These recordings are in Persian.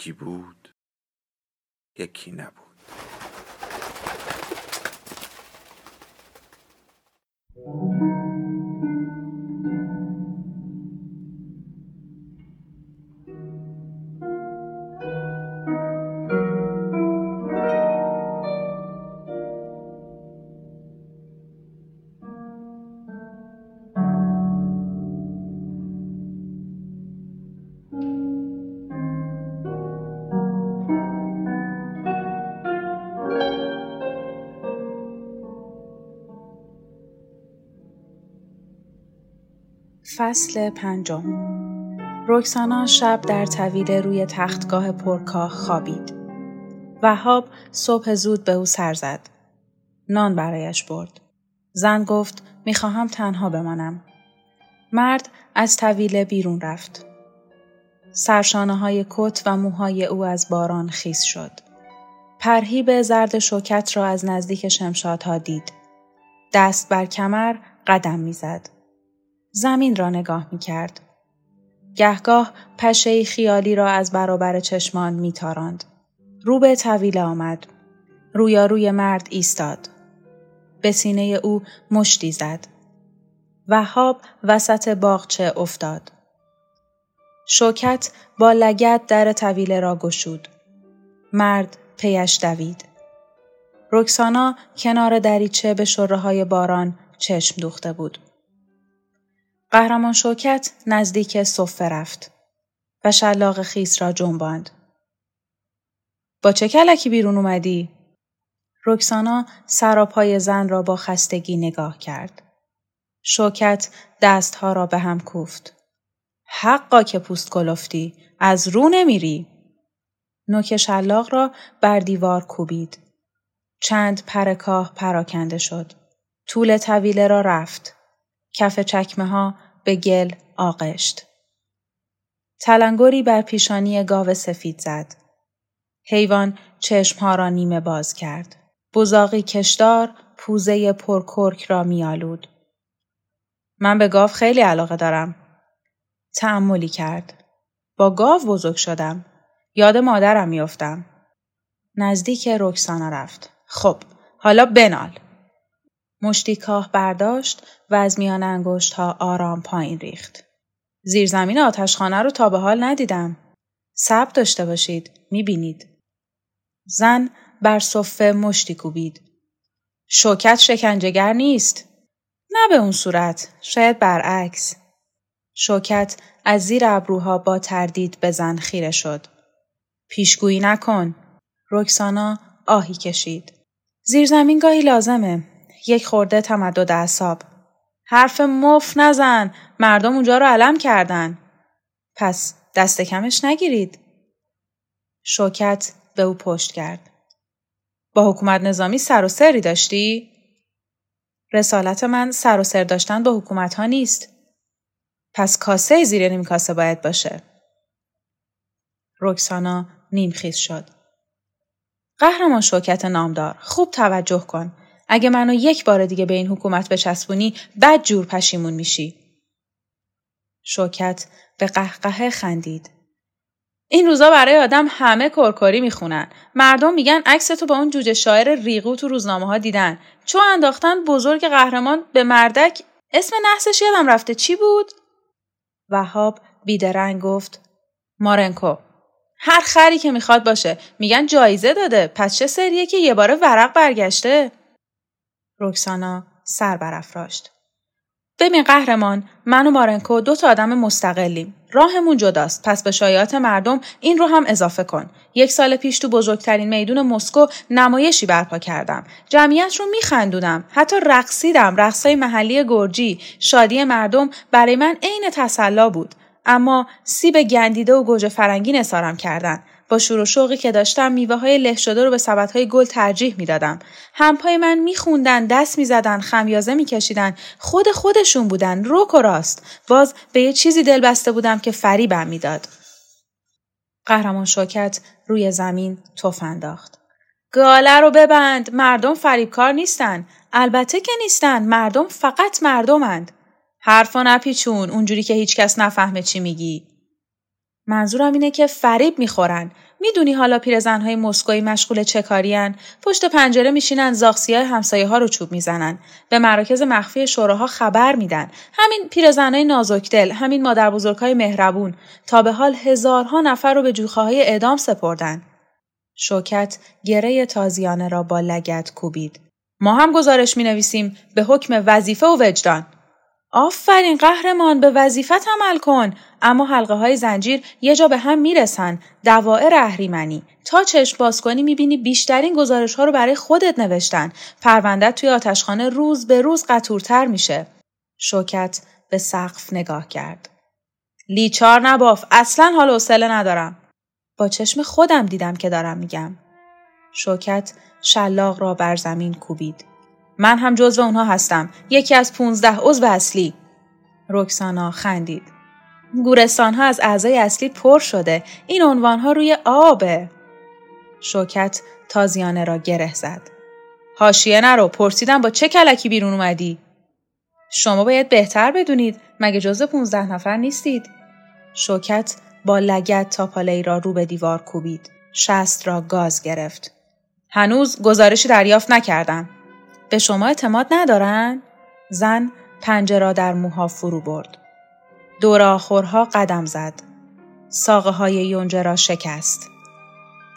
یکی بود یکی نبود. فصل پنجم رکسانا شب در طویل روی تختگاه پرکاه خوابید. وهاب صبح زود به او سر زد. نان برایش برد. زن گفت می‌خواهم تنها بمانم. مرد از طویله بیرون رفت. سرشانه های کت و موهای او از باران خیس شد. پرهیب زرد شوکت را از نزدیک شمشادها دید. دست بر کمر قدم می‌زد. زمین را نگاه می کرد. گهگاه پشه خیالی را از برابر چشمان می تاراند. رو به طویله آمد. روی مرد ایستاد. به سینه او مشتی زد. وهاب وسط باغچه افتاد. شوکت با لگت در طویله را گشود. مرد پیش دوید. رکسانا کنار دریچه به شره های باران چشم دوخته بود. قهرمان شوکت نزدیک صفه رفت و شلاق خیس را جنباند. با چه کلکی بیرون اومدی؟ رکسانا سراپای زن را با خستگی نگاه کرد. شوکت دستها را به هم کوفت. حقا که پوست کلفتی از رو نمیری. نوک شلاق را بر دیوار کوبید. چند پرکاه پراکنده شد. طول طویله را رفت. کف چکمه ها به گل آغشت. تلنگری بر پیشانی گاو سفید زد. حیوان چشمها را نیمه باز کرد. بزاقی کشدار پوزه پرکرک را میالود. من به گاو خیلی علاقه دارم. تعملی کرد. با گاو بزرگ شدم. یاد مادرم میافتم. نزدیک رکسانا رفت. خب حالا بنال. مشتی کاه برداشت و از میان انگشت ها آرام پایین ریخت. زیرزمین آتشخانه رو تا به حال ندیدم. صبر داشته باشید. می‌بینید. زن بر صفه مشتی کوبید. شوکت شکنجهگر نیست. نه به اون صورت. شاید برعکس. شوکت از زیر ابروها با تردید به زن خیره شد. پیشگویی نکن. رکسانا آهی کشید. زیرزمین گاهی لازمه. یک خورده تمدد اعصاب. حرف مف نزن. مردم اونجا رو علم کردن. پس دست کمش نگیرید. شوکت به او پشت کرد. با حکومت نظامی سر و سری داشتی؟ رسالت من سر و سر داشتن با حکومت ها نیست. پس کاسه زیر نیم کاسه باید باشه. رکسانا نیمخیز شد. قهرمان شوکت نامدار خوب توجه کن. اگه منو یک بار دیگه به این حکومت بچسبونی بد جور پشیمون میشی. شوکت به قهقه خندید. این روزا برای آدم همه کرکری می‌خونن. مردم میگن عکس تو با اون جوجه شاعر ریغو تو روزنامه ها دیدن. چو انداختن بزرگ قهرمان به مردک اسم نحسش یادم رفته چی بود؟ وهاب بیدرنگ گفت مارنکو هر خری که می‌خواد باشه میگن جایزه داده پس چه سریه که یه باره ورق برگشته رکسانا سر برافراشت. ببین قهرمان من و مارنکو دو تا آدم مستقلیم. راهمون جداست. پس به شایعات مردم این رو هم اضافه کن. یک سال پیش تو بزرگترین میدون مسکو نمایشی برپا کردم. جمعیت رو میخندودم حتی رقصیدم. رقصای محلی گرجی شادی مردم برای من عین تسلا بود. اما سیب گندیده و گوجه فرنگی نثارم کردن. با شور و شوقی که داشتم میوه های له شده رو به سبد های گل ترجیح می‌دادم. همپای من میخوندن، دست می‌زدن، خمیازه میکشیدن، خود خودشون بودن، روک و راست. باز به یه چیزی دل بسته بودم که فریبم می‌داد. قهرمان شوکت روی زمین توف انداخت. گاله رو ببند، مردم فریبکار نیستن. البته که نیستن، مردم فقط مردمند. حرفا نپیچون اونجوری که هیچکس نفهمه چی میگی. منظورم اینه که فریب می‌خورن. می‌دونی حالا پیرزنهای مسکوی مشغول چه کارین؟ پشت پنجره میشینن زاخسیای همسایه ها رو چوب می‌زنن. به مراکز مخفی شوراها خبر میدن. همین پیرزنهای نازکدل، همین مادر بزرگهای مهربون تا به حال هزارها نفر رو به جوخه اعدام سپردن. شوکت گره تازیانه را با لگت کوبید. ما هم گزارش می نویسیم به حکم وظیفه و وجدان. آفرین قهرمان به وظیفت عمل کن. اما حلقه های زنجیر یه جا به هم می‌رسن. دوائر اهریمنی. تا چشم باز کنی می‌بینی بیشترین گزارش ها رو برای خودت نوشتن. پروندت توی آتشخانه روز به روز قطورتر میشه. شوکت به سقف نگاه کرد. لیچار نباف. اصلا حال حوصله ندارم. با چشم خودم دیدم که دارم میگم. شوکت شلاق را بر زمین کوبید. من هم جزو اونها هستم. یکی از پونزده عضو اصلی. رکسانا خندید. گورستان ها از اعضای اصلی پر شده. این عنوان ها روی آبه. شوکت تازیانه را گره زد. هاشیه نرو پرسیدم با چه کلکی بیرون اومدی؟ شما باید بهتر بدونید. مگه جزو پونزده نفر نیستید؟ شوکت با لگت تا پالی را رو به دیوار کوبید. شست را گاز گرفت. هنوز گزارشی دریافت نکردم. به شما اعتماد ندارن؟ زن پنجه را در موها فرو برد. دور آخورها قدم زد. ساقه های یونجه را شکست.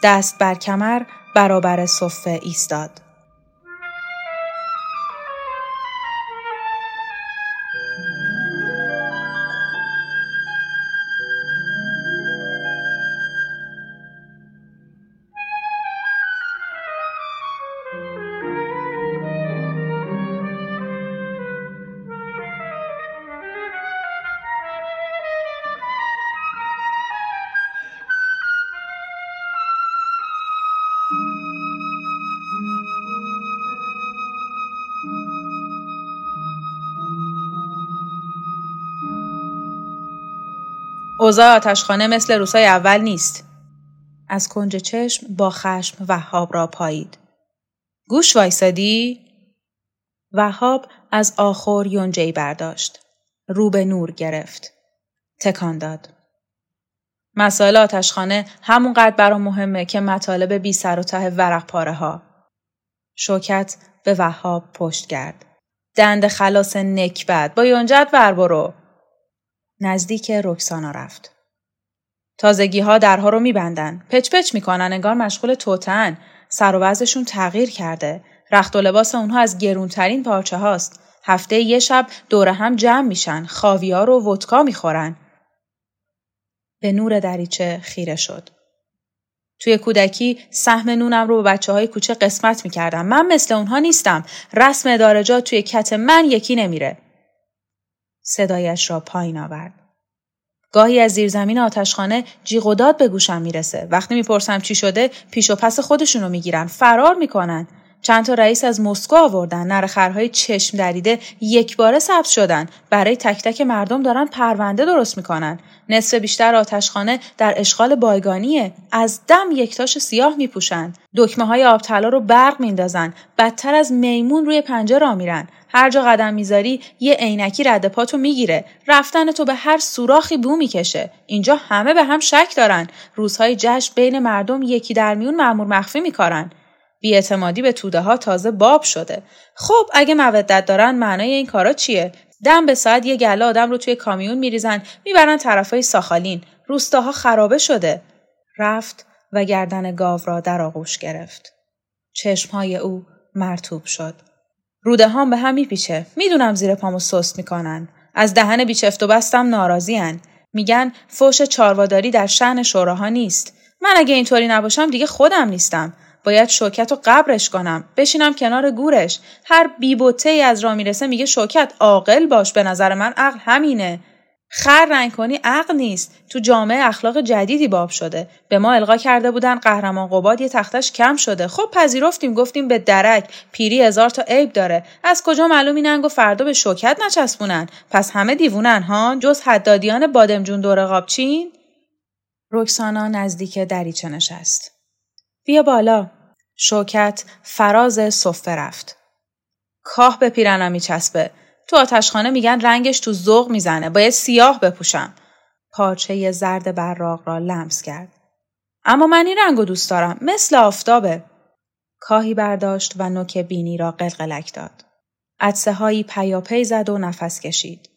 دست بر کمر برابر صفه ایستاد. اوضاع آتشخانه مثل روسای اول نیست. از کنج چشم با خشم وهاب را پایید. گوش وایسادی؟ وهاب از آخر یونجی برداشت. رو به نور گرفت. تکان داد. مسائل آتشخانه همونقدر برام مهمه که مطالب بی سر و ته ورق پاره ها. شوکت به وهاب پشت کرد. دند خلاص نکبت با یونجت ور برو. نزدیک رکسانا رفت. تازگی ها درها رو میبندن. پچ پچ می‌کنن انگار مشغول توتن. سر و تغییر کرده. رخت و لباس اونها از گرونترین پارچه هاست. هفته یه شب دور هم جمع میشن. خاویار و ودکا می‌خورن. به نور دریچه خیره شد. توی کودکی سهم نونم رو به بچه های کوچه قسمت می‌کردم. من مثل اونها نیستم. رسم ادارجات توی کت من یکی نمیره. صدایش را پایین آورد. گاهی از زیرزمین آتشخانه جیغ و داد به گوشم می‌رسه. وقتی می‌پرسم چی شده پیش و پس خودشونو می‌گیرن. فرار می‌کنن. چند تا رئیس از مسکو آوردن. نرخرهای چشم دریده یک باره ثبت شدن. برای تک تک مردم دارن پرونده درست می‌کنن. نصف بیشتر آتشخانه در اشغال بایگانیه. از دم یکتاش سیاه میپوشن. دکمه های آبطلا رو برق میندازن. بدتر از میمون روی پنجه را میرن. هر جا قدم می‌ذاری یه عینکی رد پاتو می‌گیره رفتن تو به هر سوراخی بو می‌کشه اینجا همه به هم شک دارن روزهای جشن بین مردم یکی در میون مأمور مخفی میکارن بیاعتمادی به توده ها تازه باب شده خب اگه مودت دارن معنای این کارا چیه دم به ساعت یه گله آدم رو توی کامیون میریزن می‌برن طرفای ساخالین روستاها خرابه شده رفت و گردن گاو را در آغوش گرفت چشمهای او مرتوب شد روده هم به هم میپیچه. می‌دونم زیر پامو سست می‌کنن. از دهن بیچفت و بستم ناراضیان. میگن فوش چارواداری در شعن شوراها نیست. من اگه اینطوری نباشم دیگه خودم نیستم. باید شوکت و قبرش کنم. بشینم کنار گورش. هر بیبوته ای از را می‌رسه میگه شوکت عاقل باش به نظر من عقل همینه. خر رنگ کنی عقل نیست. تو جامعه اخلاق جدیدی باب شده. به ما القا کرده بودن قهرمان قباد یه تختش کم شده. خب پذیرفتیم گفتیم به درک. پیری هزار تا عیب داره. از کجا معلوم اینن و فردا به شوکت نچسبونن؟ پس همه دیوونن ها؟ جز حدادیان بادمجون دور قابچین رکسانا نزدیک دریچه نشست. بیا بالا. شوکت فراز صفه رفت. کاه به پیرنم میچسبه. تو آتشخانه میگن رنگش تو ذوق می‌زنه. باید سیاه بپوشم. پارچه زرد براق را لمس کرد. اما من این رنگو دوست دارم. مثل آفتابه. کاهی برداشت و نوک بینی را قلقلک داد. عدسه هایی پیاپی زد و نفس کشید.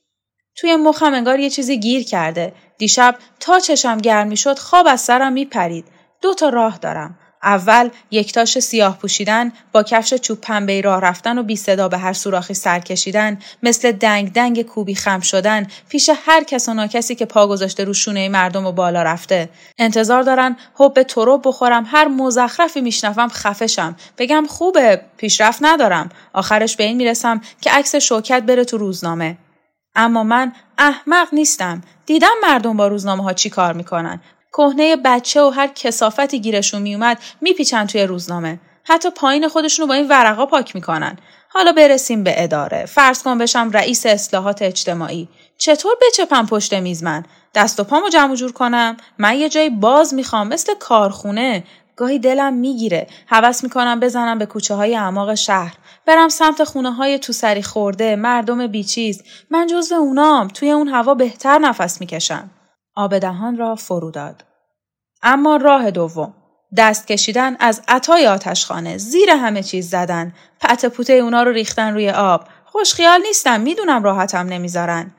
توی مخم انگار یه چیزی گیر کرده. دیشب تا چشم گرم شد خواب از سرم میپرید. دو تا راه دارم. اول یک تاش سیاه پوشیدن با کفش چوب پنبه راه رفتن و بی صدا به هر سوراخی سر کشیدن مثل دنگ دنگ کوبی خم شدن پیش هر کس و ناکسی که پا گذاشته رو شونه مردم و بالا رفته. انتظار دارن حب تروب بخورم هر مزخرفی میشنوم خفشم. بگم خوبه پیشرفت ندارم. آخرش به این می‌رسم که عکس شوکت بره تو روزنامه. اما من احمق نیستم. دیدم مردم با روزنامه ها چی کار می‌کنن. کهنه بچه و هر کسافتی گیرشون میومد میپیچن توی روزنامه. حتی پایین خودشونو با این ورقا پاک می‌کنن. حالا برسیم به اداره. فرض کن بشم رئیس اصلاحات اجتماعی. چطور بچپم پشت میز من؟ دست و پامو جمع جور کنم؟ من یه جایی باز می‌خوام مثل کارخونه. گاهی دلم می‌گیره. حوس می‌کنم بزنم به کوچه های اعماق شهر. برم سمت خونه های تو سری خورده مردم بیچیز من جزو اونام. توی اون هوا بهتر نفس می‌کشم. آب دهان را فرو داد اما راه دوم. دست کشیدن از عطای آتشخانه. زیر همه چیز زدن. پت پوته اونا رو ریختن روی آب. خوشخیال نیستم. می‌دونم راحتم نمی‌ذارن.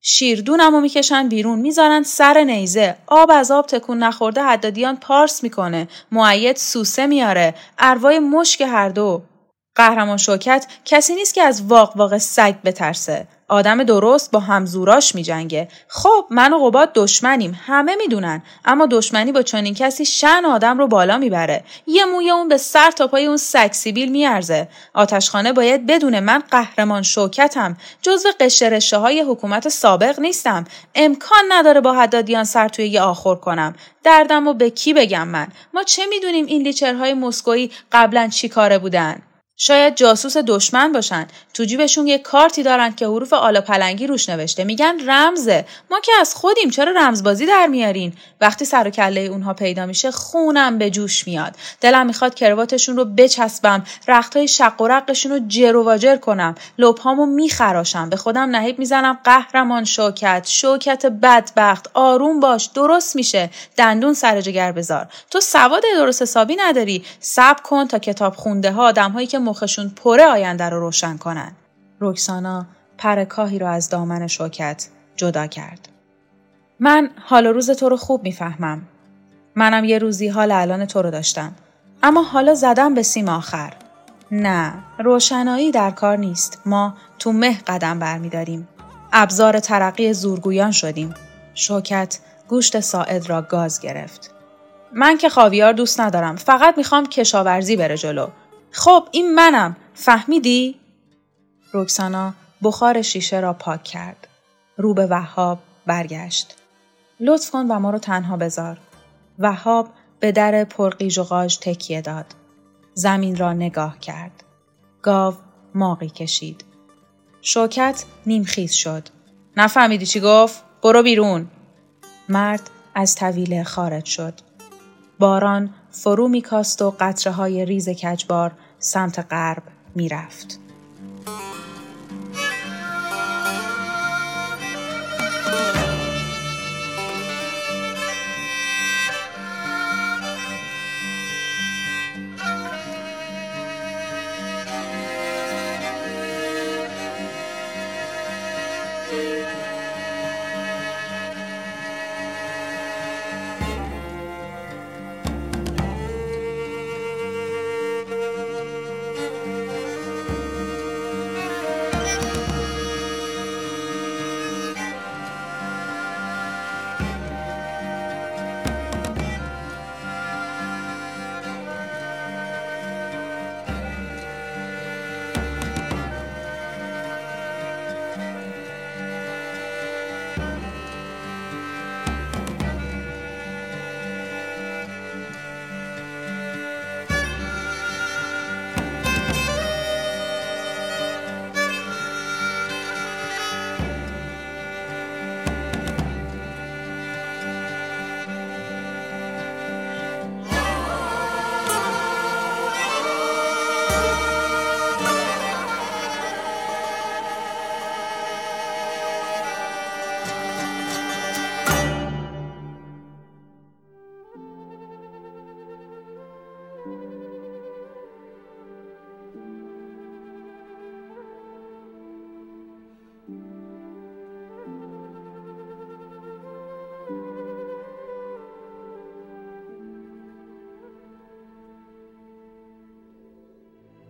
شیردونم رو می‌کشن بیرون. می‌ذارن سر نیزه. آب از آب تکون نخورده حدادیان پارس می‌کنه. معید سوسه میاره. اروای مشک هر دو. قهرمان شوکت کسی نیست که از واق واق سگ بترسه. آدم درست با همزوراش می جنگه. خب من و قباد دشمنیم همه می‌دونن اما دشمنی با چنین کسی شن آدم رو بالا می‌بره. یه موی اون به سر تا پای اون سگ سیبیل میارزه. آتشخانه باید بدونه من قهرمان شوکتم. جزو قشرشه های حکومت سابق نیستم. امکان نداره با حدادیان سر توی یه آخر کنم. دردم و به کی بگم من؟ ما چه می‌دونیم این لیچرهای مسکویی قبلا چی کاره بودن؟ شاید جاسوس دشمن باشن. تو جیبشون یه کارتی دارن که حروف آلا پلنگی روش نوشته. میگن رمزه. ما که از خودیم چرا رمزبازی در میارین؟ وقتی سر و کله اونها پیدا میشه خونم به جوش میاد. دلم می‌خواد کرواتشون رو بچسبم رختای شق و رقشون رو جر و واجر کنم. لبهامو میخراشم. به خودم نهیب می‌زنم قهرمان شوکت. شوکت بدبخت. آروم باش. درست میشه. دندون سر جگر بذار تو سواد درست حسابی نداری. صبر کن تا کتاب خونده ها آدمهایی که مخشون پره آینده رو روشن کنن. رکسانا پر کاهی رو از دامن شوکت جدا کرد. من حال روز تو رو خوب می‌فهمم. منم یه روزی حال الان تو رو داشتم. اما حالا زدم به سیم آخر. نه، روشنایی در کار نیست. ما تو مه قدم برمیداریم. ابزار ترقی زورگویان شدیم. شوکت گوشت ساعد را گاز گرفت. من که خاویار دوست ندارم. فقط می‌خوام کشاورزی بره جلو. خب این منم فهمیدی؟ روکسانا بخار شیشه را پاک کرد. رو به وهاب برگشت. لطف کن و ما رو تنها بذار. وهاب به در پرقیج و غاج تکیه داد. زمین را نگاه کرد. گاو ماقی کشید. شوکت نیمخیز شد. نفهمیدی چی گفت؟ برو بیرون. مرد از طویله خارج شد. باران فرو میکاست و قطره های ریز کجبار سمت غرب می‌رفت.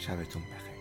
شبتون بخیر.